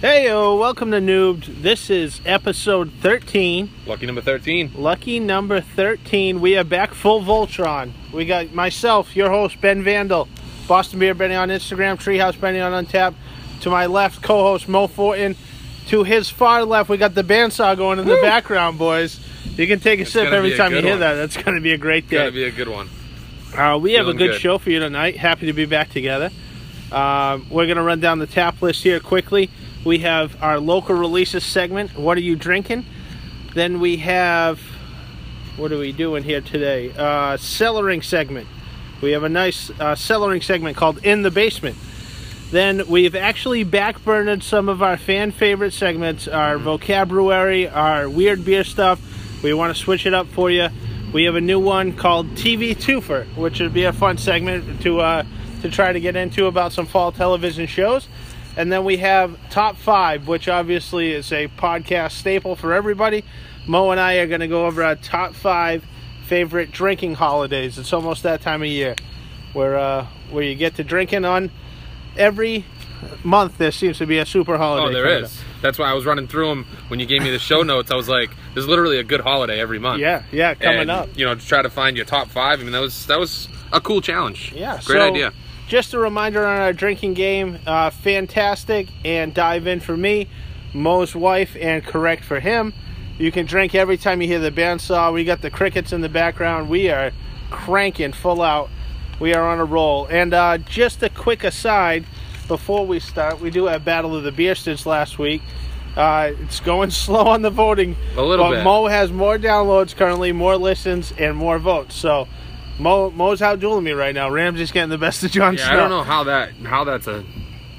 Hey, yo, welcome to Noobed. This is episode 13. Lucky number 13. Lucky number 13. We are back full Voltron. We got myself, your host, Ben Vandal, Boston Beer Benny on Instagram, Treehouse Benny on Untappd. To my left, co host Mo Fortin. To his far left, we got the bandsaw going in the background, boys. You can take a It's sip every a time you hear one. that. That's going to be a great day. Gotta be a good one. Uh, we have a good, good. show for you tonight. Happy to be back together. Um, we're going to run down the tap list here quickly. We have our local releases segment. What are you drinking? Then we have what are we doing here today? Uh, cellaring segment. We have a nice uh, cellaring segment called In the Basement. Then we've actually backburned some of our fan favorite segments, our vocabulary, our weird beer stuff. We want to switch it up for you. We have a new one called TV Twofer, which would be a fun segment to uh, to try to get into about some fall television shows. And then we have Top Five, which obviously is a podcast staple for everybody. Mo and I are going to go over our top five favorite drinking holidays. It's almost that time of year where uh, where you get to drinking on every month. There seems to be a super holiday. Oh, there is. That's why I was running through them when you gave me the show notes. I was like, "There's literally a good holiday every month." Yeah, yeah, coming and, up. You know, to try to find your top five. I mean, that was that was a cool challenge. Yeah, great so idea. Just a reminder on our drinking game, uh, fantastic and dive in for me, Mo's wife, and correct for him. You can drink every time you hear the bandsaw. We got the crickets in the background. We are cranking full out. We are on a roll. And uh, just a quick aside before we start, we do have Battle of the Beer since last week. Uh, it's going slow on the voting. A little but bit. Mo has more downloads currently, more listens, and more votes. So Mo Mo's outdueling me right now. Ramsey's getting the best of John Yeah, Snow. I don't know how that how that's a.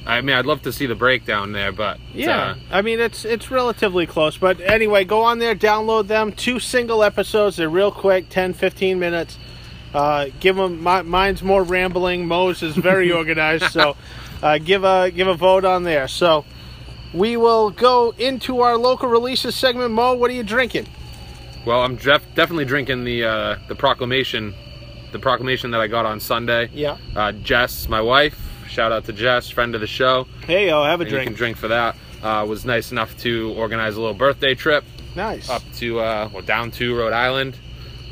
I mean, I'd love to see the breakdown there, but Yeah, uh, I mean it's it's relatively close, but anyway, go on there, download them. Two single episodes. They're real quick, 10, 15 minutes. Uh, give them. My, mine's more rambling. Mo's is very organized, so uh, give a give a vote on there. So we will go into our local releases segment. Mo, what are you drinking? well, I'm def- definitely drinking the uh, the proclamation, the proclamation that I got on Sunday. Yeah. Uh, Jess, my wife. Shout out to Jess, friend of the show. Hey, I'll have a And you can drink. drink for that. Uh, was nice enough to organize a little birthday trip Nice. up to uh, well down to Rhode Island,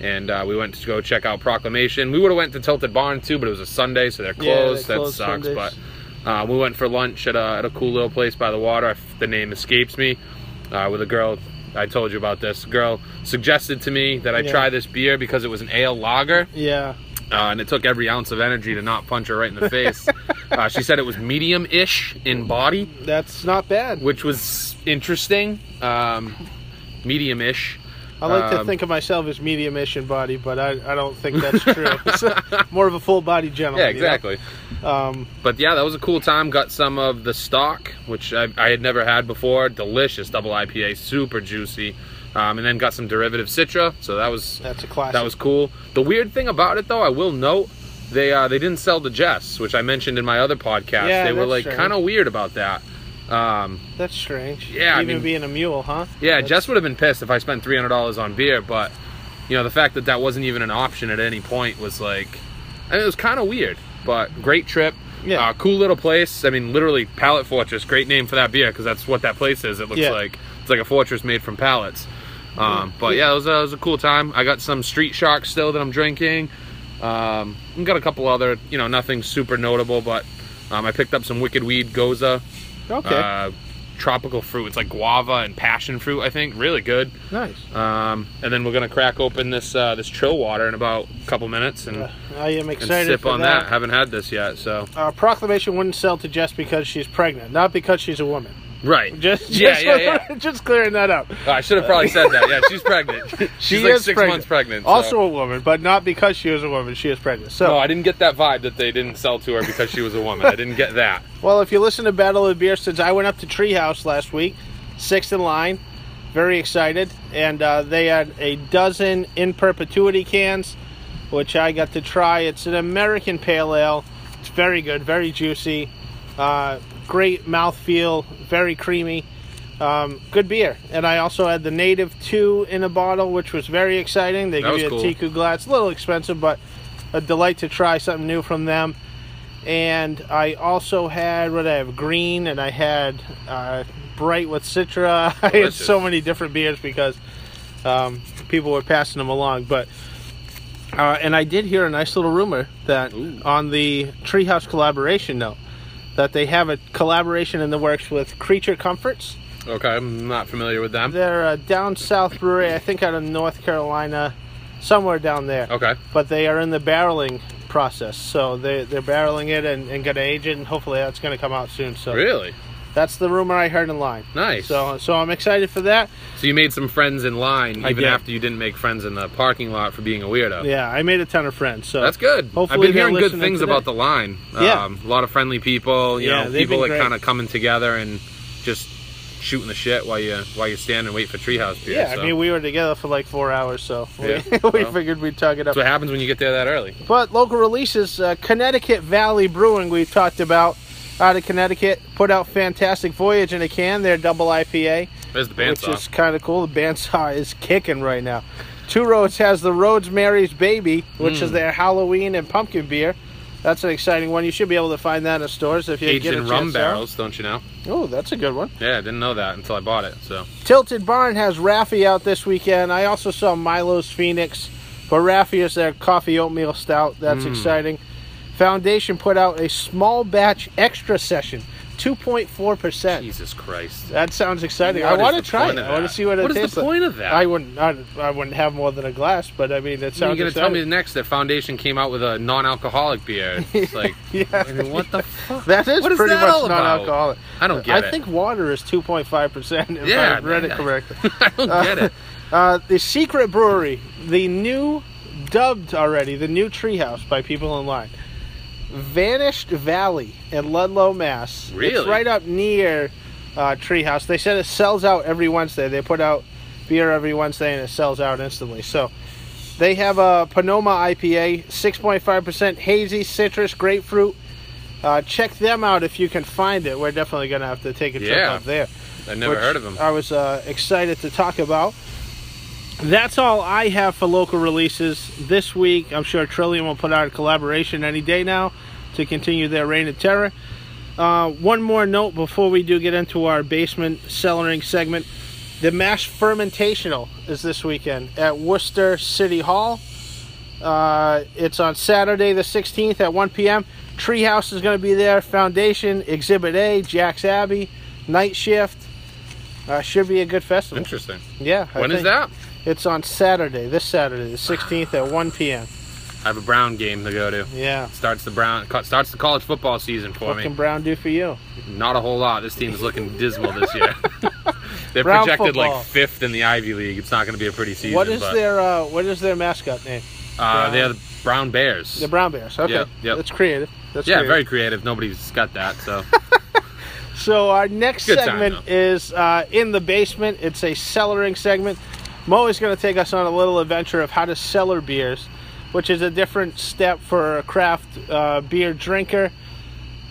and uh, we went to go check out Proclamation. We would have went to Tilted Barn too, but it was a Sunday, so they're closed. Yeah, they closed. that sucks. Sundays. But uh, we went for lunch at a, at a cool little place by the water. The name escapes me. Uh, with a girl, I told you about this. Girl suggested to me that I Yeah. try this beer because it was an ale lager, Yeah. uh, and it took every ounce of energy to not punch her right in the face. uh, she said it was medium-ish in body That's not bad. which was interesting. Um, medium-ish. I like to Um, think of myself as medium-ish in body, but I, I don't think that's true. More of a full-body gentleman. Yeah, you know? exactly. Um, But yeah, that was a cool time. Got some of the stock, which I, I had never had before. Delicious double IPA, super juicy. Um, and then got some derivative Citra, so that was that's a classic. that was cool. The weird thing about it, though, I will note, they uh, they didn't sell the Jess, which I mentioned in my other podcast. Yeah, they were like kind of weird about that. Um, That's strange. Yeah, I even mean- being a mule, huh? Yeah, That's- Jess would have been pissed if I spent three hundred dollars on beer, but you know the fact that that wasn't even an option at any point was like, I mean, it was kind of weird. But great trip, Yeah. uh, cool little place. I mean, literally Pallet Fortress, great name for that beer because that's what that place is. It looks Yeah. like it's like a fortress made from pallets. Um, but yeah, it was, a, it was a cool time. I got some Street Shark still that I'm drinking. Um, got a couple other, you know, nothing super notable, but um, I picked up some Wicked Weed Gose Okay. uh, tropical fruit. It's like guava and passion fruit. I think really good. nice. Um, and then we're gonna crack open this uh, this chill water in about a couple minutes and, Uh, I am excited sip on that. Haven't had this yet, so Uh, proclamation wouldn't sell to Jess because she's pregnant, not because she's a woman. Right. Just, yeah, just, yeah, yeah. just clearing that up. Oh, I should have probably said that. Yeah, she's pregnant. she's She like is six pregnant. months pregnant. so- Also a woman, but not because she was a woman. She is pregnant. So, no, I didn't get that vibe that they didn't sell to her because she was a woman. I didn't get that. well, if you listen to Battle of the Beer, since I went up to Treehouse last week, sixth in line, very excited, and uh, they had a dozen in perpetuity cans, which I got to try. It's an American pale ale. It's very good, very juicy, uh, great mouthfeel, very creamy. Um, good beer, and I also had the native two in a bottle, which was very exciting. They That give you a cool. Teku glass, a little expensive, but a delight to try something new from them. and I also had what I have green, and I had uh, bright with Citra. I had so many different beers because um, people were passing them along. But uh, and I did hear a nice little rumor that Ooh. on the Treehouse collaboration note that they have a collaboration in the works with Creature Comforts. Okay, I'm not familiar with them. They're a down south brewery, I think out of North Carolina, somewhere down there. Okay. But they are in the barreling process, so they they're barreling it and, and gonna age it, and hopefully that's gonna come out soon. So Really? That's the rumor I heard in line. Nice. So so I'm excited for that. So you made some friends in line, I even did. after you didn't make friends in the parking lot for being a weirdo. Yeah, I made a ton of friends. So That's good. Hopefully I've been hearing good things today. about the line. Yeah. Um, a lot of friendly people. You Yeah, know, people that kind of coming together and just shooting the shit while you while you stand and wait for treehouse beer. Yeah, so. I mean we were together for like four hours, so we, Yeah, we well. figured we'd talk it up. That's what happens when you get there that early. But local releases, uh, Connecticut Valley Brewing, we've talked about out of Connecticut, put out Fantastic Voyage in a can, their double IPA, There's the which bandsaw. is kind of cool. The bandsaw is kicking right now. Two Roads has the Roadsmary's Baby, which Mm. is their Halloween and pumpkin beer. That's an exciting one. You should be able to find that in stores if you Aged get a in rum barrels, don't you know? Oh, that's a good one. Yeah, I didn't know that until I bought it. So Tilted Barn has Raffi out this weekend. I also saw Milo's Phoenix, but Raffi is their coffee oatmeal stout. That's Mm. exciting. Foundation put out a small batch extra session, 2.4%. Jesus Christ. That sounds exciting. What I want to try it. I want to see what it tastes like. What is the like. point of that? I wouldn't. I, I wouldn't have more than a glass, but I mean, it You're sounds. gonna tell me next that Foundation came out with a non-alcoholic beer. It's like, Yeah. I mean, what the fuck? That is What is pretty that much non-alcoholic. I don't get I it. I think water is 2.5%. If Yeah, I read it correctly. I don't get it. Uh, the Secret Brewery, the new, dubbed already, the new treehouse by people in line. Vanished Valley in Ludlow, Mass. It's Really? right up near uh, Treehouse. They said it sells out every Wednesday. They put out beer every Wednesday and it sells out instantly. So they have a Panoma IPA, 6.5% hazy, citrus, grapefruit. Uh, check them out if you can find it. We're definitely going to have to take a trip Yeah. up there I've never heard of them. I was uh, excited to talk about. That's all I have for local releases this week. I'm sure Trillium will put out a collaboration any day now to continue their reign of terror. Uh, one more note before we do get into our basement cellaring segment. The Mass Fermentational is this weekend at Worcester City Hall. Uh, it's on Saturday the 16th at 1 p.m. Treehouse is going to be there. Foundation, Exhibit A, Jack's Abbey, Night Shift. Uh, should be a good festival. Interesting. Yeah. I When is think that? It's on Saturday, this Saturday, the 16th at 1 p.m. I have a Brown game to go to. Yeah. Starts the Brown starts the college football season for What me. What can Brown do for you? Not a whole lot. This team's looking dismal this year. They're Brown projected football. like fifth in the Ivy League. It's not going to be a pretty season. what is but, their uh, What is their mascot name? Uh, they are the Brown Bears. The Brown Bears. Okay, Yep, yep. that's creative. That's yeah, creative. very creative. Nobody's got that. So So our next Good segment though. is uh, in the basement. It's a cellaring segment. Mo is going to take us on a little adventure of how to cellar beers, which is a different step for a craft uh, beer drinker.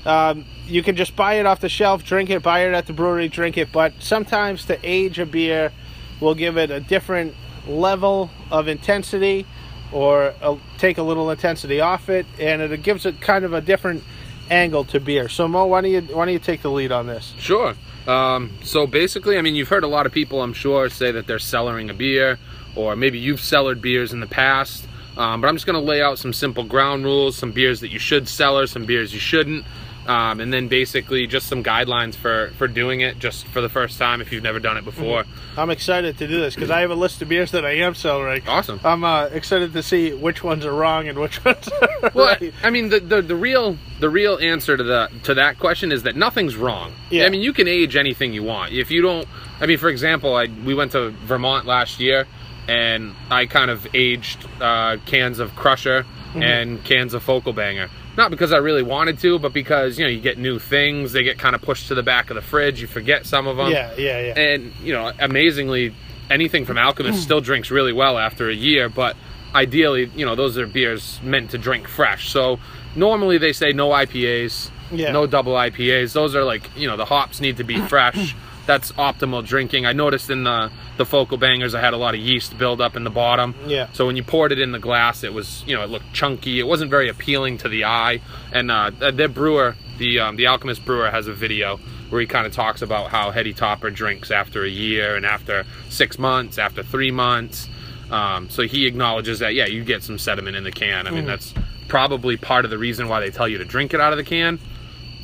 Um, you can just buy it off the shelf, drink it, buy it at the brewery, drink it. But sometimes to age a beer will give it a different level of intensity or uh take a little intensity off it, and it gives it kind of a different angle to beer. So Mo, why don't you why don't you take the lead on this? Sure. Um, so basically, I mean, you've heard a lot of people, I'm sure, say that they're cellaring a beer, or maybe you've cellared beers in the past. Um, but I'm just going to lay out some simple ground rules, some beers that you should cellar, some beers you shouldn't, um, and then basically just some guidelines for for doing it, just for the first time if you've never done it before. I'm excited to do this because I have a list of beers that I am cellaring. Awesome. I'm uh, excited to see which ones are wrong and which ones are Well, right. I mean, the, the the real the real answer to the to that question is that nothing's wrong. Yeah. I mean, you can age anything you want. If you don't, I mean, for example, I we went to Vermont last year, and I kind of aged uh, cans of Crusher Mm-hmm. and cans of Focal Banger. Not because I really wanted to, but because you know you get new things. They get kind of pushed to the back of the fridge. You forget some of them. yeah, yeah, yeah. And you know, amazingly, anything from Alchemist hmm. still drinks really well after a year. But ideally, you know, those are beers meant to drink fresh. So normally they say no IPAs, Yeah. no double IPAs. Those are like you know the hops need to be fresh. That's optimal drinking. I noticed in the the focal bangers I had a lot of yeast build up in the bottom. Yeah. So when you poured it in the glass, it was you know it looked chunky. It wasn't very appealing to the eye. And uh, their brewer, the um, the Alchemist brewer, has a video where he kind of talks about how Heady Topper drinks after a year and after six months, after three months. Um, so he acknowledges that yeah, you get some sediment in the can. I mean that's probably part of the reason why they tell you to drink it out of the can.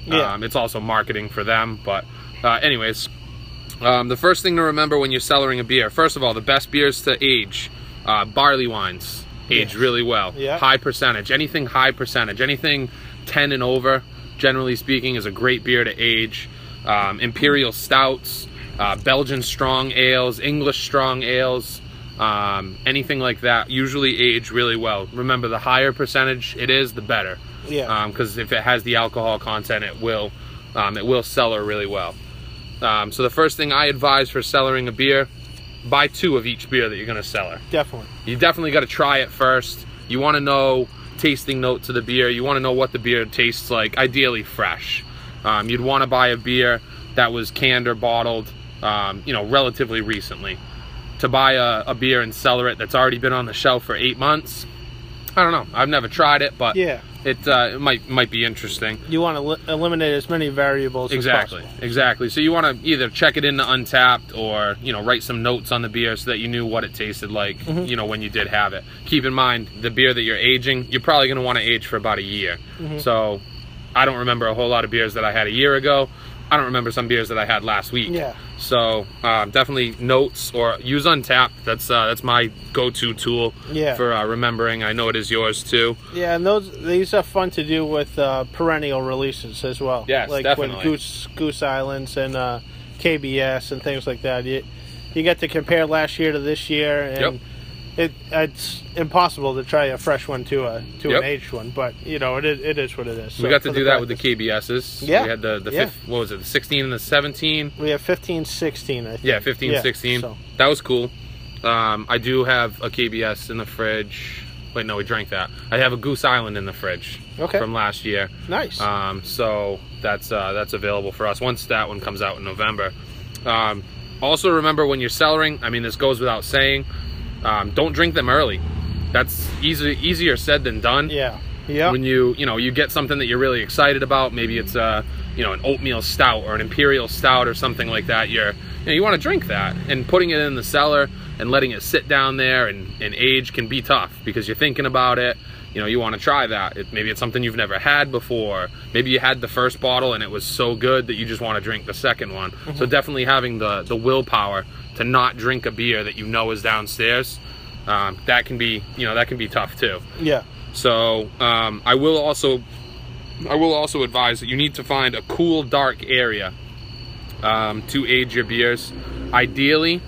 Yeah. Um, it's also marketing for them. But, uh, anyways, um, the first thing to remember when you're cellaring a beer, first of all, the best beers to age, uh, barley wines age Yes. really well. Yeah. High percentage. Anything high percentage, anything 10 and over, generally speaking, is a great beer to age. Um, Imperial stouts, uh, Belgian strong ales, English strong ales, um, anything like that usually age really well. Remember, the higher percentage it is, the better Yeah. because if it has the alcohol content, it will um, it will cellar really well. Um, so the first thing I advise for cellaring a beer, buy two of each beer that you're going to cellar. Definitely. You definitely got to try it first. You want to know tasting notes of the beer. You want to know what the beer tastes like. Ideally fresh. Um, you'd want to buy a beer that was canned or bottled, um, you know, relatively recently. To buy a, a beer and cellar it that's already been on the shelf for eight months, I don't know. I've never tried it, but Yeah. it, uh, it might might be interesting. You want to li- eliminate as many variables Exactly, as possible. exactly. So you want to either check it into Untappd or you know write some notes on the beer so that you knew what it tasted like. Mm-hmm. You know when you did have it. Keep in mind the beer that you're aging, you're probably going to want to age for about a year. Mm-hmm. So I don't remember a whole lot of beers that I had a year ago. I don't remember some beers that I had last week. Yeah. So um, definitely notes or use Untappd. That's uh, that's my go-to tool Yeah. for uh, remembering. I know it is yours too. Yeah, and those these are fun to do with uh, perennial releases as well. Yes, like definitely. with Goose Goose Islands and uh, KBS and things like that. You you get to compare last year to this year, and it it's impossible to try a fresh one to a to Yep. an aged one. But you know it is, it is what it is. we got to do that with the practice- KBSs. Yeah. We had the the Yeah. fifth, what was it? The 16 and the 17. We have 15, 16, I think. Yeah, 15, Yeah, 16. so- That was cool. Um, I do have a KBS in the fridge. Wait, no, we drank that. I have a Goose Island in the fridge Okay. from last year. Nice. Um, so that's uh, that's available for us once that one comes out in November. Um, also, remember when you're cellaring. I mean, this goes without saying. Um, don't drink them early. That's easy, easier said than done yeah. Yeah. when you you know you get something that you're really excited about maybe it's a you know an oatmeal stout or an imperial stout or something like that you're you know you want to drink that and putting it in the cellar and letting it sit down there and, and age can be tough because you're thinking about it you know you want to try that it, maybe it's something you've never had before maybe you had the first bottle and it was so good that you just want to drink the second one so definitely having the the willpower to not drink a beer that you know is downstairs um, that can be you know that can be tough too yeah. so um, I will also I will also advise that you need to find a cool, dark area um, to age your beers. Ideally,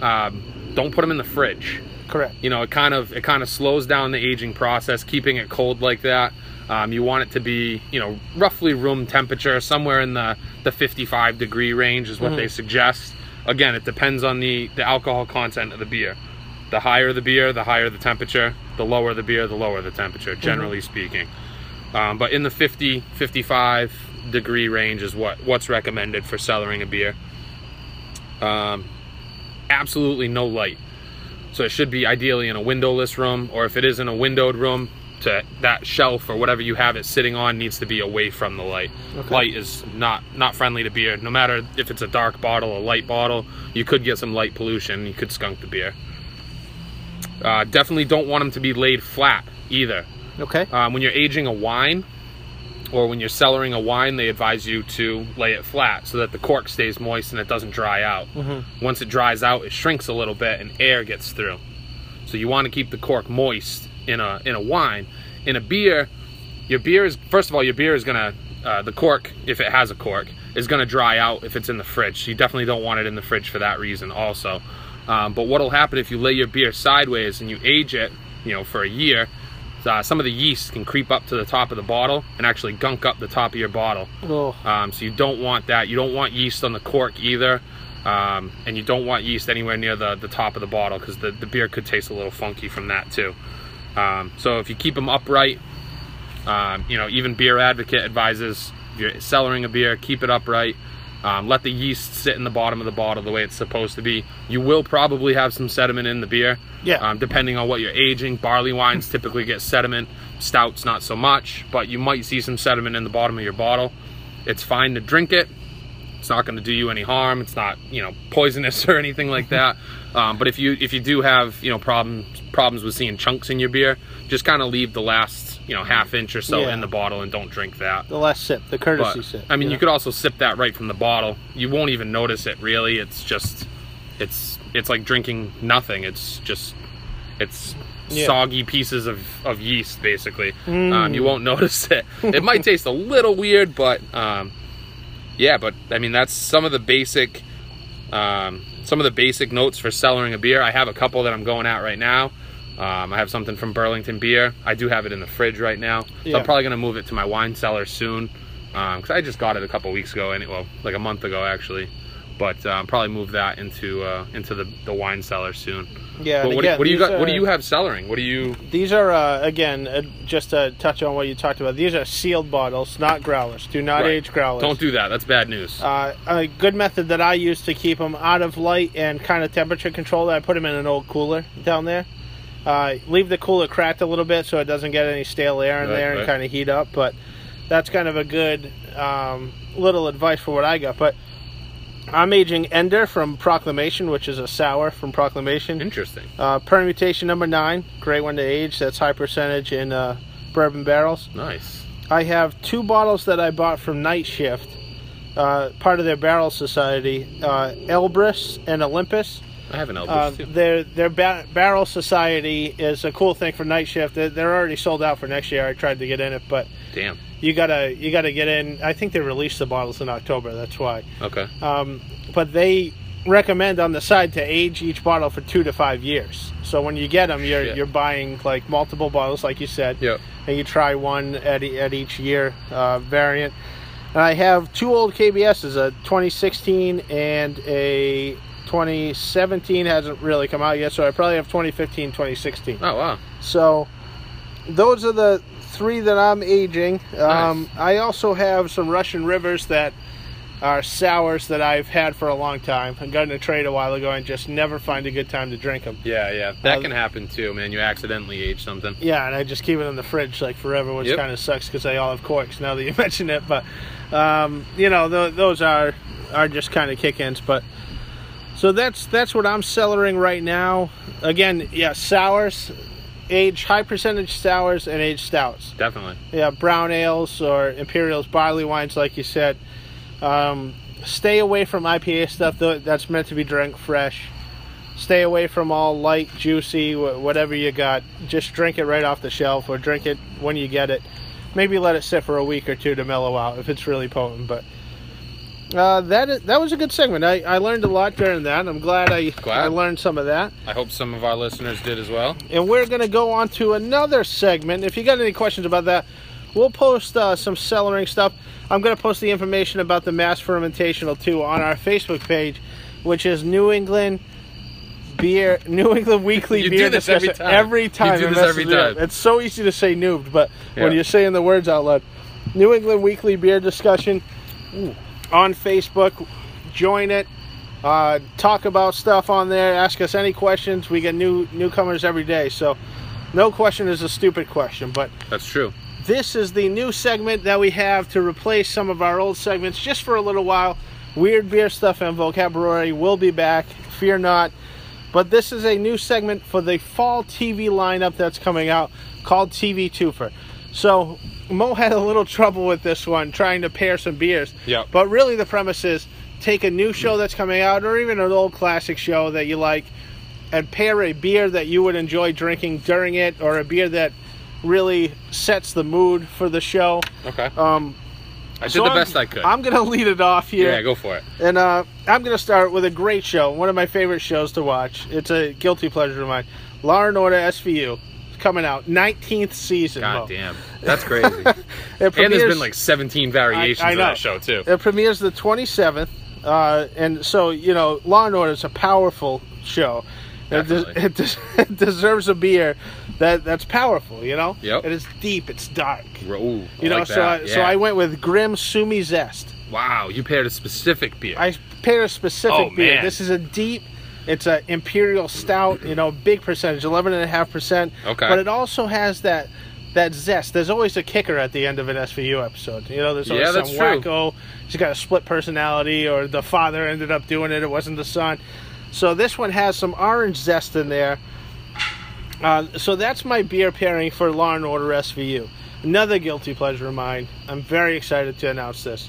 um, don't put them in the fridge. Correct. You know, it kind of it kind of slows down the aging process. Keeping it cold like that, um, you want it to be you know roughly room temperature, somewhere in the the 55 degree range is what they suggest. Again, it depends on the the alcohol content of the beer. The higher the beer, the higher the temperature. The lower the beer, the lower the temperature, generally speaking. Um, but in the 50, 55 degree range is what what's recommended for cellaring a beer. Um, absolutely no light. So it should be ideally in a windowless room, or if it is in a windowed room, to that shelf or whatever you have it sitting on needs to be away from the light. Okay. Light is not not friendly to beer. No matter if it's a dark bottle, a light bottle, you could get some light pollution. You could skunk the beer. Uh, definitely don't want them to be laid flat either. Okay. Um, when you're aging a wine or when you're cellaring a wine, they advise you to lay it flat so that the cork stays moist and it doesn't dry out. Once it dries out, it shrinks a little bit and air gets through. So you want to keep the cork moist in a in a wine. In a beer, your beer is first of all your beer is gonna uh, the cork if it has a cork is gonna dry out if it's in the fridge. So you definitely don't want it in the fridge for that reason also. Um, but what'll happen if you lay your beer sideways and you age it, you know, for a year? Uh, some of the yeast can creep up to the top of the bottle and actually gunk up the top of your bottle. Oh, Um, so you don't want that. You don't want yeast on the cork either. Um, and you don't want yeast anywhere near the, the top of the bottle because the, the beer could taste a little funky from that too. Um, so if you keep them upright, um, you know, even Beer Advocate advises if you're cellaring a beer, keep it upright. Um, let the yeast sit in the bottom of the bottle the way it's supposed to be. You will probably have some sediment in the beer. Yeah. Um, depending on what you're aging. Barley wines typically get sediment. Stouts not so much, but you might see some sediment in the bottom of your bottle. It's fine to drink it. It's not going to do you any harm. It's not, you know, poisonous or anything like that. Um, but if you if you do have, you know, problems problems with seeing chunks in your beer, just kind of leave the last, you know, half inch or so Yeah. in the bottle and don't drink that. The last sip, the courtesy But, sip. I mean, know? you could also sip that right from the bottle. You won't even notice it really. It's just, it's it's like drinking nothing. It's just, it's Yeah. soggy pieces of, of yeast basically. Mm. Um, you won't notice it. It might taste a little weird, but um, yeah. But I mean, that's some of the basic, um, some of the basic notes for cellaring a beer. I have a couple that I'm going at right now. Um, I have something from Burlington Beer. I do have it in the fridge right now. So Yeah. I'm probably gonna move it to my wine cellar soon because I just got it a couple weeks ago, and well, like a month ago actually. But um, probably move that into uh, into the, the wine cellar soon. yeah. But what, do- again, what do you got? What do you have cellaring? What do you? These are uh, again uh, just to touch on what you talked about. These are sealed bottles, not growlers. Do not Right. age growlers. Don't do that. That's bad news. Uh, a good method that I use to keep them out of light and kind of temperature control. I put them in an old cooler down there. Uh, leave the cooler cracked a little bit so it doesn't get any stale air in Right, there and right. kind of heat up. But that's kind of a good um, little advice for what I got. But I'm aging Ender from Proclamation, which is a sour from Proclamation. Interesting. Uh, permutation number nine, great one to age. That's high percentage in uh, bourbon barrels. Nice. I have two bottles that I bought from Night Shift, uh, part of their barrel society, uh, Elbrus and Olympus. I have an Elbrus Uh, too. their their ba- barrel society is a cool thing for Night Shift. They're, they're already sold out for next year. I tried to get in it, but Damn. you gotta you gotta get in. I think they released the bottles in October. That's why. Okay. Um, but they recommend on the side to age each bottle for two to five years. So when you get them, you're Shit. you're buying like multiple bottles, like you said Yep. and you try one at, e- at each year uh, variant. And I have two old KBSs, a 2016 and a 2017 hasn't really come out yet, so I probably have 2015, 2016. Oh wow. So those are the three that I'm aging. Um, I also have some Russian rivers that are sours that I've had for a long time. I got in a trade a while ago and just never find a good time to drink them. Yeah, yeah. That Uh, can happen too, man. You accidentally age something. Yeah, and I just keep it in the fridge like forever, which Yep. kind of sucks because they all have corks. Now that you mention it, but um, you know th- those are are just kind of kick-ins. But so that's that's what I'm cellaring right now. Again, yeah, sours, age high percentage sours and aged stouts. Definitely. Yeah, brown ales or imperials, barley wines, like you said. Um, stay away from IPA stuff though, that's meant to be drank fresh. Stay away from all light, juicy, whatever you got. Just drink it right off the shelf or drink it when you get it. Maybe let it sit for a week or two to mellow out if it's really potent. But uh, that is, that was a good segment. I, I learned a lot during that. I'm glad I Glad. I learned some of that. I hope some of our listeners did as well. And we're going to go on to another segment. If you got any questions about that, we'll post uh, some cellaring stuff. I'm going to post the information about the mass fermentational too on our Facebook page, which is New England Beer, New England Weekly You do Beer this every time. Every You time do this every time. It's so easy to say noobed, but when you're saying the words out loud, New England Weekly Beer Discussion on Facebook. Join it. Uh, talk about stuff on there. Ask us any questions. We get new newcomers every day, so no question is a stupid question. But That's true. this is the new segment that we have to replace some of our old segments just for a little while. Weird beer stuff and vocabulary will be back. Fear not. But this is a new segment for the fall TV lineup that's coming out called TV Twofer. So Mo had a little trouble with this one, trying to pair some beers. Yep. But really, the premise is take a new show that's coming out, or even an old classic show that you like, and pair a beer that you would enjoy drinking during it, or a beer that really sets the mood for the show. Okay. Um, I did so the I'm- best I could. I'm gonna lead it off here. yeah, go for it. And uh, I'm going to start with a great show, one of my favorite shows to watch. It's a guilty pleasure of mine. Law and Order SVU. It's coming out. 19th season. God Mo. damn. That's crazy. It and there's premieres- been like 17 variations I- I of that show too. It premieres the 27th. Uh, and so, you know, Law and Order is a powerful show. It, des- it, des- it deserves a beer that, that's powerful, you know? Yep. It is deep, it's dark. Ooh, You know, like so. I, so I went with Grim Sumi Zest. Wow, you paired a specific beer. I paired a specific Oh, beer. man. This is a deep. It's a imperial stout. You know, big percentage, eleven and a half percent. Okay. But it also has that that zest. There's always a kicker at the end of an SVU episode. You know, there's always Yeah, some wacko. He's got a split personality, or the father ended up doing it. It wasn't the son. So this one has some orange zest in there. Uh, so that's my beer pairing for Law and Order SVU. Another guilty pleasure of mine. I'm very excited to announce this.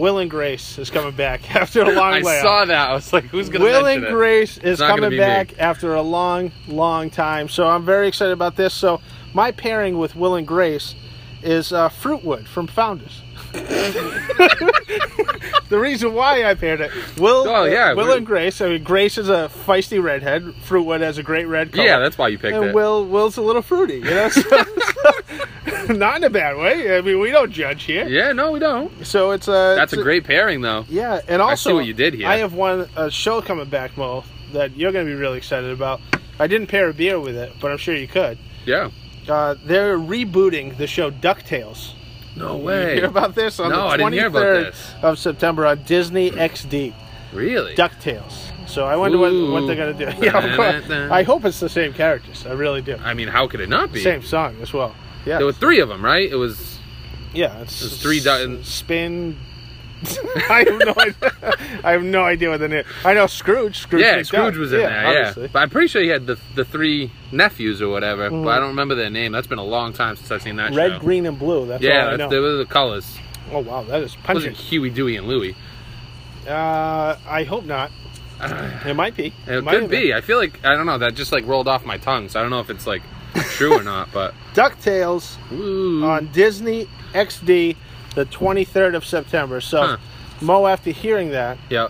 Will and Grace is coming back after a long I layoff. saw that. I was like, who's gonna Will and? Grace is coming back me. after a long, long time. So I'm very excited about this. So my pairing with Will and Grace is uh, Frootwood from Founders. the reason why I paired it, Will, Oh, yeah, Will we're- and Grace. I mean, Grace is a feisty redhead. Frootwood has a great red color. Yeah, that's why you picked and it. Will Will's a little fruity, you know. So, not in a bad way. I mean, we don't judge here. yeah, no, we don't. So it's a That's it's a great pairing, though. yeah, and also I see what you did here. I have one a show coming back, Mo, that you're going to be really excited about. I didn't pair a beer with it, but I'm sure you could. Yeah. Uh, they're rebooting the show Ducktales. No way. You hear about this on No, the I didn't hear about 23rd this. of September on Disney XD. really? Ducktales. So I wonder what, what they're going to do. Yeah, of course. I hope it's the same characters. I really do. I mean, how could it not be? Same song as well. Yeah. There were three of them, right? It was. Yeah, it's, There's three du- spin. I have no idea. I have no idea what the name. I know Scrooge. Scrooge Yeah. Scrooge was in there. Yeah, obviously. but I'm pretty sure he had the the three nephews or whatever. Mhm. But I don't remember their name. That's been a long time since I've seen that Red, show. green, and blue. That's yeah, all they were the colors. Oh wow, that is It pungent. Huey, Dewey, and Louie. Uh, I hope not. It might be. It might could have been. be. I feel like I don't know. That just like rolled off my tongue. So I don't know if it's like true or not. But Ducktales ooh, on Disney XD, the 23rd of September. So, Huh. Mo, after hearing that, yeah.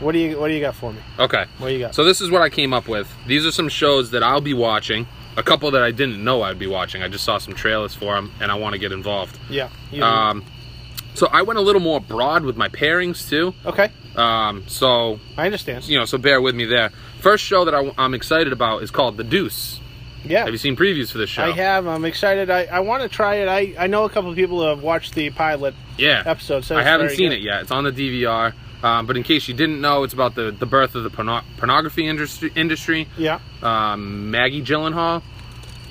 what do you what do you got for me? Okay. What do you got? So this is what I came up with. These are some shows that I'll be watching. A couple that I didn't know I'd be watching. I just saw some trailers for them, and I want to get involved. yeah. Um, so I went a little more broad with my pairings too. okay, Um, so I understand. you know, so bear with me there. First show that I, I, am excited about is called The Deuce. Yeah. Have you seen previews for this show? I have. I'm excited. I, I want to try it. I, I know a couple of people who have watched the pilot Yeah. episode. So I haven't seen good. it yet. It's on the DVR. Um, but in case you didn't know, it's about the, the birth of the porno- pornography industry, industry. Yeah. Um, Maggie Gyllenhaal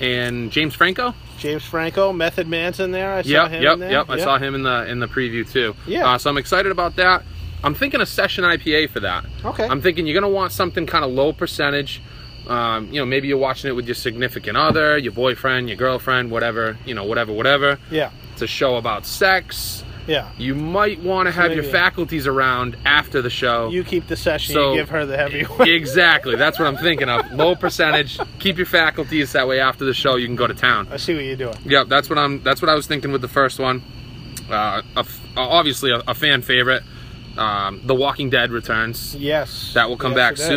and James Franco. James Franco, Method Man's in there. I saw Yep, him yep, in there. yep. I saw him in the in the preview too. Yeah. Uh, so I'm excited about that. I'm thinking a session IPA for that. Okay. I'm thinking you're gonna want something kind of low percentage. Um, you know, maybe you're watching it with your significant other, your boyfriend, your girlfriend, whatever. You know, whatever, whatever. yeah. It's a show about sex. Yeah. You might want to have your faculties around after the show. You keep the session. So- you give her the heavy one. exactly. That's what I'm thinking of. Low percentage. Keep your faculties. That way, after the show, you can go to town. I see what you're doing. Yep, that's what I'm. That's what I was thinking with the first one. Uh, a f- obviously, a, a fan favorite. Um, the Walking Dead returns. Yes. That will come Yes, back it is.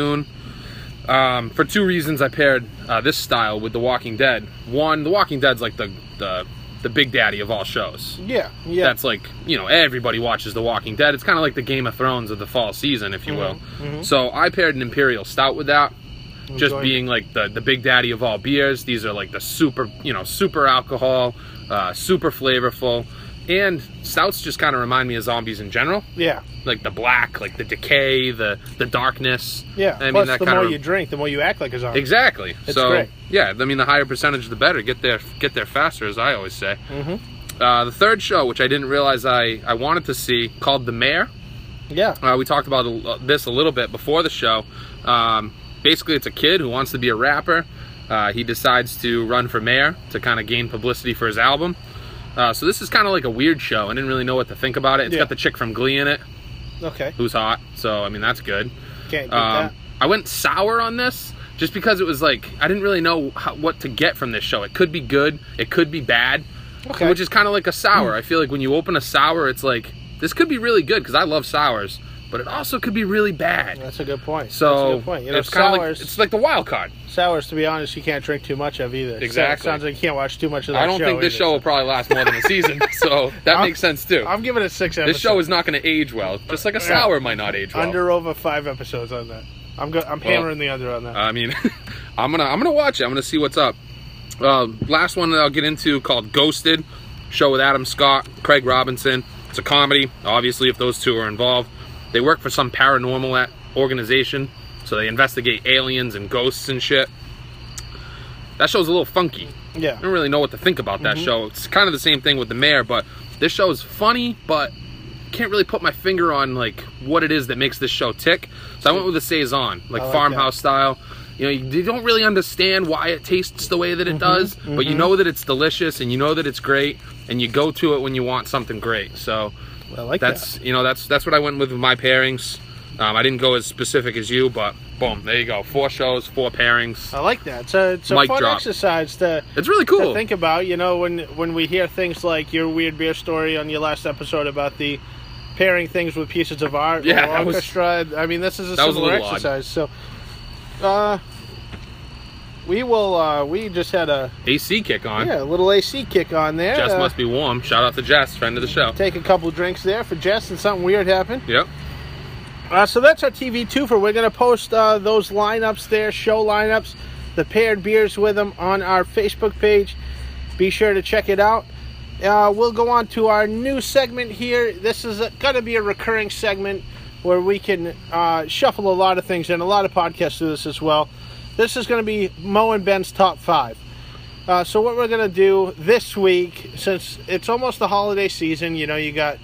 Um, for two reasons, I paired uh, this style with The Walking Dead. One, The Walking Dead's like the the, the big daddy of all shows. Yeah. Yeah. That's like you know everybody watches The Walking Dead. It's kind of like the Game of Thrones of the fall season, if you will. mhm. So I paired an Imperial Stout with that just being like the the big daddy of all beers. These are like the super, you know, super alcohol, uh, super flavorful, and stouts just kind of remind me of zombies in general. Yeah. Like the black, like the decay, the the darkness. Yeah. I mean Plus, that the kind more of you drink, the more you act like a zombie. exactly. It's so great. yeah, I mean the higher percentage, the better. Get there, get there faster, as I always say. Mhm. Uh, the third show, which I didn't realize I I wanted to see, called The Mayor. Yeah. Uh, we talked about this a little bit before the show. Um, basically, it's a kid who wants to be a rapper. Uh, he decides to run for mayor to kind of gain publicity for his album. Uh, so this is kind of like a weird show. I didn't really know what to think about it. It's Yeah. got the chick from Glee in it, Okay. who's hot. So I mean that's good. Can't beat Um, that. I went sour on this just because it was like I didn't really know how, what to get from this show. It could be good, it could be bad, Okay. which is kind of like a sour. I feel like when you open a sour, it's like this could be really good because I love sours, but it also could be really bad. That's a good point. That's a So good point. You know, it's kind of like it's like the wild card. sours. To be honest, you can't drink too much of either. Exactly. Sounds like you can't watch too much of that I don't think this either, show so- will probably last more than a season, so that I'm- makes sense too. I'm giving it six episodes. This show is not going to age well, just like a sour might not age well. under over five episodes on that. I'm go- I'm Well, hammering the under on that. I mean, I'm gonna I'm gonna watch it. I'm gonna see what's up. Uh, last one that I'll get into called Ghosted, show with Adam Scott, Craig Robinson. It's a comedy. Obviously, if those two are involved, they work for some paranormal organization, so they investigate aliens and ghosts and shit. That show's a little funky. Yeah. I don't really know what to think about that mm-hmm. show. It's kind of the same thing with the mayor, but this show is funny, but can't really put my finger on like what it is that makes this show tick. So I went with a saison, like, like farmhouse style. You know, you, you don't really understand why it tastes the way that it mm-hmm. does, but you mm-hmm. know that it's delicious and you know that it's great, and you go to it when you want something great. So I like that. that's you know that's that's what I went with my pairings. Um, I didn't go as specific as you, but boom, there you go. Four shows, four pairings. I like that. It's a, it's a Mic fun drop. exercise to, It's really cool. to think about. You know, when when we hear things like your weird beer story on your last episode about the pairing things with pieces of art Yeah, or that was- orchestra. I mean, this is a that was a similar odd. exercise. So, uh, we will. Uh, we just had a AC kick on. yeah a little AC kick on there. Jess Uh, must be warm. Shout out to Jess, friend of the show. take a couple drinks there for Jess, and something weird happened. Yep. Uh, so that's our TV twofer. We're going to post uh, those lineups there, show lineups, the paired beers with them on our Facebook page. Be sure to check it out. Uh, we'll go on to our new segment here. This is going to be a recurring segment where we can uh, shuffle a lot of things and A lot of podcasts do this as well. This is going to be Mo and Ben's top five. Uh, so what we're going to do this week, since it's almost the holiday season, you know, you got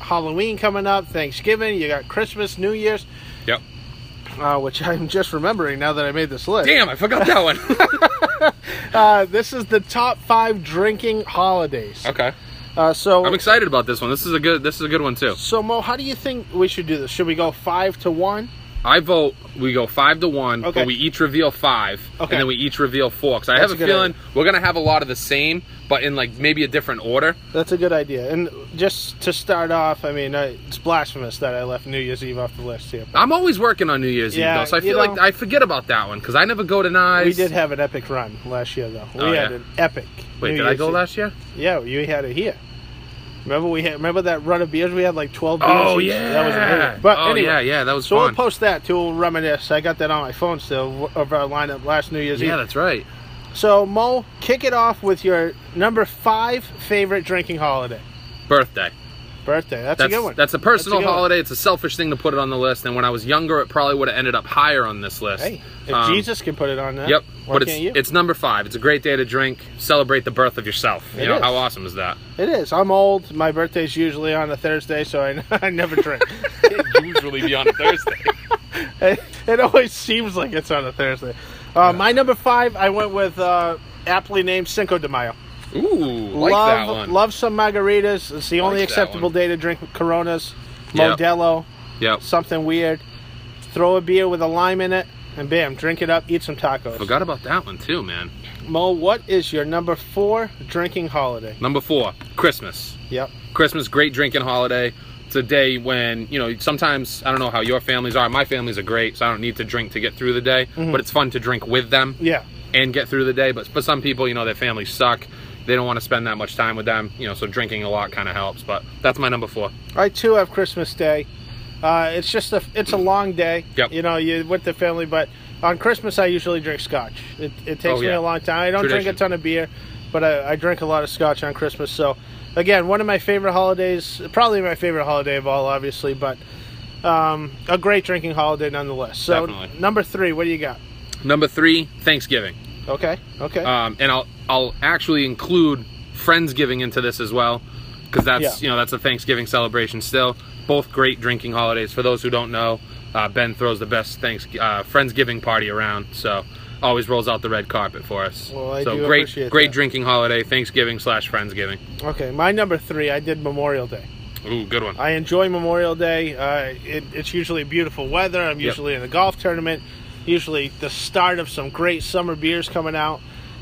Halloween coming up, Thanksgiving, you got Christmas, New Year's, Yep. uh, which I'm just remembering now that I made this list. Damn, I forgot that one. Uh, this is the top five drinking holidays. okay. Uh, so, I'm excited about this one. This is a good. This is a good one too. so Mo, how do you think we should do this? Should we go five to one? I vote we go five to one, Okay. but we each reveal five, Okay. and then we each reveal four. Because I That's have a a feeling we're gonna have a lot of the same, but in like maybe a different order. That's a good idea. And just to start off, I mean, uh, it's blasphemous that I left New Year's Eve off the list here. I'm always working on New Year's Yeah, Eve though, so I feel like I forget about that one because I never go to Nice. We did have an epic run last year, though. We Oh, had yeah? an epic. Wait, New did I go Eve. last year? Yeah, you had it here. Remember we had remember that run of beers we had like twelve oh, beers. Oh each? yeah, that was amazing. But oh anyway, yeah, yeah, that was so fun. we'll post that too. We'll reminisce. I got that on my phone still of our lineup last New Year's yeah, Eve. Yeah, that's right. So Mo, kick it off with your number five favorite drinking holiday. Birthday. Birthday. That's, That's a good one. that's a personal That's a good one. holiday. It's a selfish thing to put it on the list. And when I was younger, it probably would have ended up higher on this list. Hey, if Um, Jesus can put it on that, Yep, but can't you? it's it's number five. It's a great day to drink, celebrate the birth of yourself. You know is. how awesome is that? It is. I'm old. My birthday's usually on a Thursday, so I, I never drink. usually be on a Thursday. it, it always seems like it's on a Thursday. Uh, my number five, I went with uh, aptly named Cinco de Mayo. Ooh, like love, that one. love some margaritas. It's the only Like acceptable day to drink Coronas, Yep. Modelo, Yep. something weird. Throw a beer with a lime in it, and bam, drink it up, eat some tacos. Forgot about that one too, man. Mo, what is your number four drinking holiday? Number four, Christmas. Yep. Christmas, great drinking holiday. It's a day when, you know, sometimes, I don't know how your families are. My families are great, so I don't need to drink to get through the day. Mm-hmm. But it's fun to drink with them Yeah. and get through the day. But for some people, you know, their families suck. They don't want to spend that much time with them, you know, so drinking a lot kind of helps. But that's my number four. I too have Christmas Day. Uh, it's just a it's a long day. Yep. You know, you with the family, but on Christmas I usually drink scotch. It, it takes Oh, me a long time. I don't drink a ton of beer, but I, I drink a lot of scotch on Christmas. So, again, one of my favorite holidays. Probably my favorite holiday of all, obviously, but um, a great drinking holiday nonetheless. So, Definitely. number three, what do you got? Number three, Thanksgiving. Okay. Okay. um, and I'll I'll actually include Friendsgiving into this as well, because that's Yeah. you know that's a Thanksgiving celebration still. Both great drinking holidays. For those who don't know, uh, Ben throws the best thanks uh, Friendsgiving party around, so always rolls out the red carpet for us. Well, I so great great that. drinking holiday, Thanksgiving slash Friendsgiving. okay. My number three, I did Memorial Day. Ooh, good one. I enjoy Memorial Day. Uh, it, it's usually beautiful weather. I'm Yep. usually in a golf tournament. Usually the start of some great summer beers coming out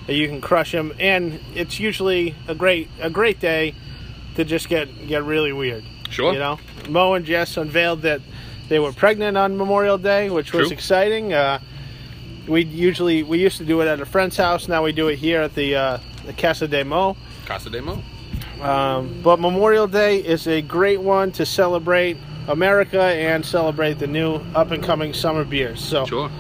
that you can crush them, and it's usually a great a great day to just get get really weird. Sure. You know, Mo and Jess unveiled that they were pregnant on Memorial Day, which was True. exciting. Uh, we usually we used to do it at a friend's house. Now we do it here at the uh, the Casa de Mo. Casa de Mo. Um, but Memorial Day is a great one to celebrate America and celebrate the new up and coming summer beers. So Sure.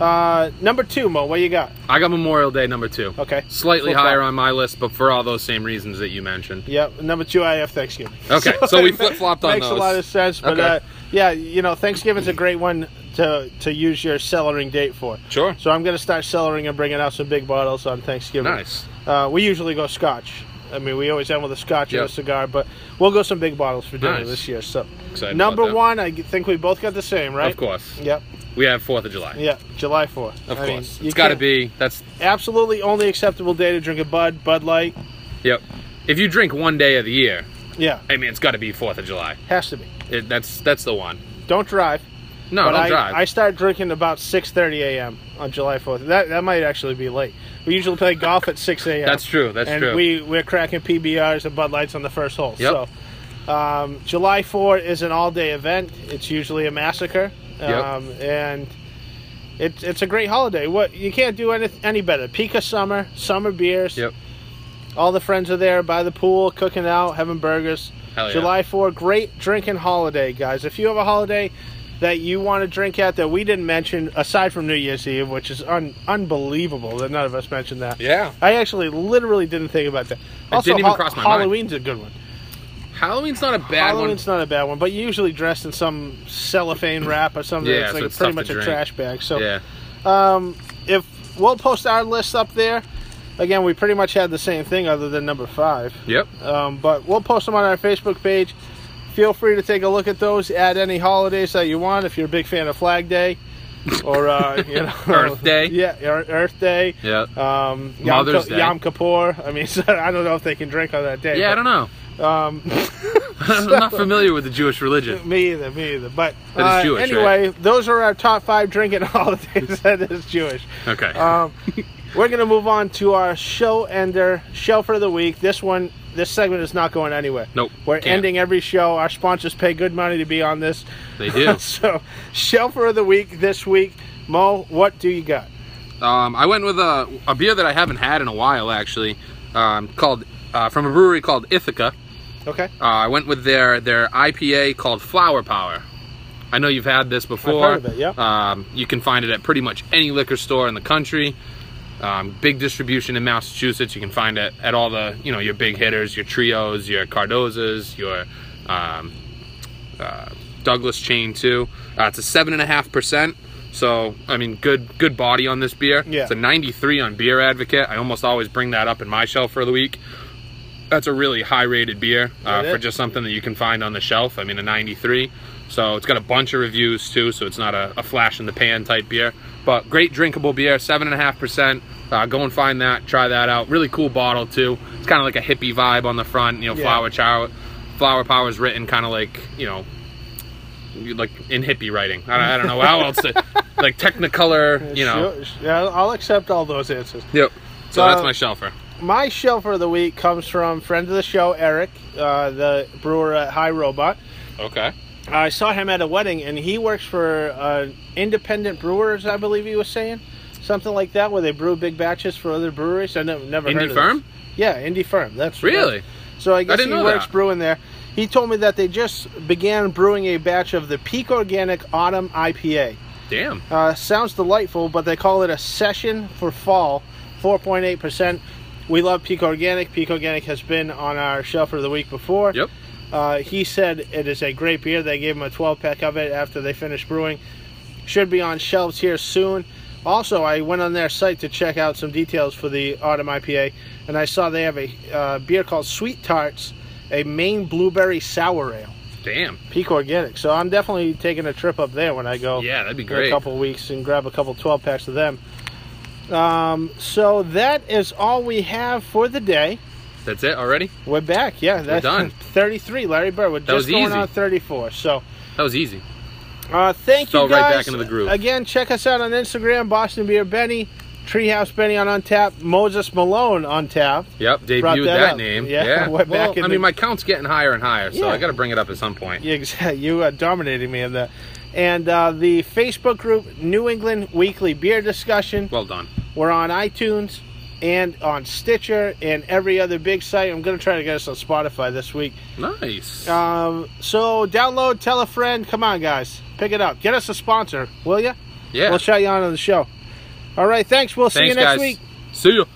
Uh, number two, Mo, what you got? I got Memorial Day number two. Okay. Slightly Flip-flop. higher on my list, but for all those same reasons that you mentioned. Yep. Number two, I have Thanksgiving. Okay, so we flip-flopped on Makes a lot of sense, but Okay. uh, yeah, you know, Thanksgiving's a great one to to use your cellaring date for. Sure. So I'm going to start cellaring and bringing out some big bottles on Thanksgiving. Nice. Uh, we usually go Scotch. I mean, we always end with a Scotch and a cigar, but we'll go some big bottles for dinner Nice. this year. So Excited number one, I think we both got the same, right? Of course. Yep. We have Fourth of July. Yeah. July 4th. Of I course. you it's got to be. That's absolutely only acceptable day to drink a Bud, Bud Light. yep. If you drink one day of the year, Yeah, I mean, it's got to be Fourth of July. has to be. It, that's that's the one. Don't drive. No, but don't I, drive. I start drinking about 6:30 a.m. on July 4th. That that might actually be late. We usually play golf at 6 a.m. That's true. That's and true. we we're cracking PBRs and Bud Lights on the first hole. Yep. So um, July 4th is an all-day event. It's usually a massacre, Yep. um, and it's it's a great holiday. What you can't do any any better. Peak of summer, summer beers. Yep. All the friends are there by the pool, cooking out, having burgers. Hell yeah. July 4th, great drinking holiday, guys. If you have a holiday that you want to drink at that we didn't mention, aside from New Year's Eve, which is un- unbelievable that none of us mentioned that. Yeah. I actually literally didn't think about that. Also, didn't even cross my mind. Halloween's a good one. Halloween's not a bad one. Halloween's not a bad one, but usually dressed in some cellophane wrap or something. Yeah, it's so like it's pretty much a drink. trash bag. So. Yeah. um, if we'll post our list up there. Again, we pretty much had the same thing other than number five. Yep. Um, but we'll post them on our Facebook page. Feel free to take a look at those. Add any holidays that you want. If you're a big fan of Flag Day, or uh, you know, Earth Day. Yeah, Earth Day. Yeah. Um, Yom, Mother's Day. Yom Kippur. I mean, I don't know if they can drink on that day. Yeah, I don't know. Um, I'm not familiar with the Jewish religion. me either. Me either. But That is uh, Jewish, anyway, those are our top five drinking holidays. that is Jewish. Okay. Um, we're gonna move on to our show ender, show for the week. This one, this segment is not going anywhere. Nope, We're can't. ending every show. Our sponsors pay good money to be on this. They do. so, show of the week this week. Mo, what do you got? Um, I went with a, a beer that I haven't had in a while, actually, um, called uh, from a brewery called Ithaca. Okay. Uh, I went with their their IPA called Flower Power. I know you've had this before. heard of it, yeah. Um, you can find it at pretty much any liquor store in the country. Um, big distribution in Massachusetts. You can find it at all the you know your big hitters, your trios, your Cardozas, your um, uh, Douglas chain too. Uh, it's a seven and a half percent. So I mean, good good body on this beer. Yeah. It's a 93 on Beer Advocate. I almost always bring that up in my shelf for the week. That's a really high rated beer uh, for just something that you can find on the shelf. I mean, a 93. So it's got a bunch of reviews too. So it's not a, a flash in the pan type beer, but great drinkable beer, seven and a half percent. Uh, go and find that, try that out. Really cool bottle too. It's kind of like a hippie vibe on the front. You know, Yeah. flower chow, flower power is written kind of like you know, like in hippie writing. I, I don't know how else to like Technicolor. You know. Sure. Yeah, I'll accept all those answers. Yep. So Uh, that's my shelfer. My show for the week comes from friend of the show, Eric, uh, the brewer at High Robot. Okay. I saw him at a wedding, and he works for uh, independent brewers, I believe he was saying, something like that, where they brew big batches for other breweries. I never, never heard Indie of firm? this. Yeah, indie firm. That's Really? So I guess didn't he works that. brewing there. He told me that they just began brewing a batch of the Peak Organic Autumn IPA. Damn. Uh, sounds delightful, but they call it a session for fall, 4.8%. We love Peak Organic. Peak Organic has been on our shelf for the week before. Yep. Uh, he said it is a great beer. They gave him a 12 pack of it after they finished brewing. Should be on shelves here soon. Also, I went on their site to check out some details for the Autumn IPA, and I saw they have a uh, beer called Sweet Tarts, a Maine Blueberry Sour Ale. Damn. Peak Organic. So I'm definitely taking a trip up there when I go Yeah, that'd be in a great. couple weeks and grab a couple 12 packs of them. Um, so that is all we have for the day. That's it already? We're back. Yeah, that's done. 33. Larry Bird. We're just was going easy. on 34. So That was easy. uh, thank Fell you guys. right back into the groove. Again, check us out on Instagram, Boston Beer Benny, Treehouse Benny on Untappd, Moses Malone on tap. Yep, debuted that that, name. Yeah, Yeah. we're back well, in I the- mean, my count's getting higher and higher, so Yeah. I got to bring it up at some point. You, exa- you are dominating me in that. And uh, the Facebook group, New England Weekly Beer Discussion. Well done. We're on iTunes and on Stitcher and every other big site. I'm going to try to get us on Spotify this week. Nice. Um, so download, tell a friend. Come on, guys, pick it up. Get us a sponsor, will you? Yeah. we'll shout you on to the show. All right, thanks. We'll see Thanks, you next guys. week. See you.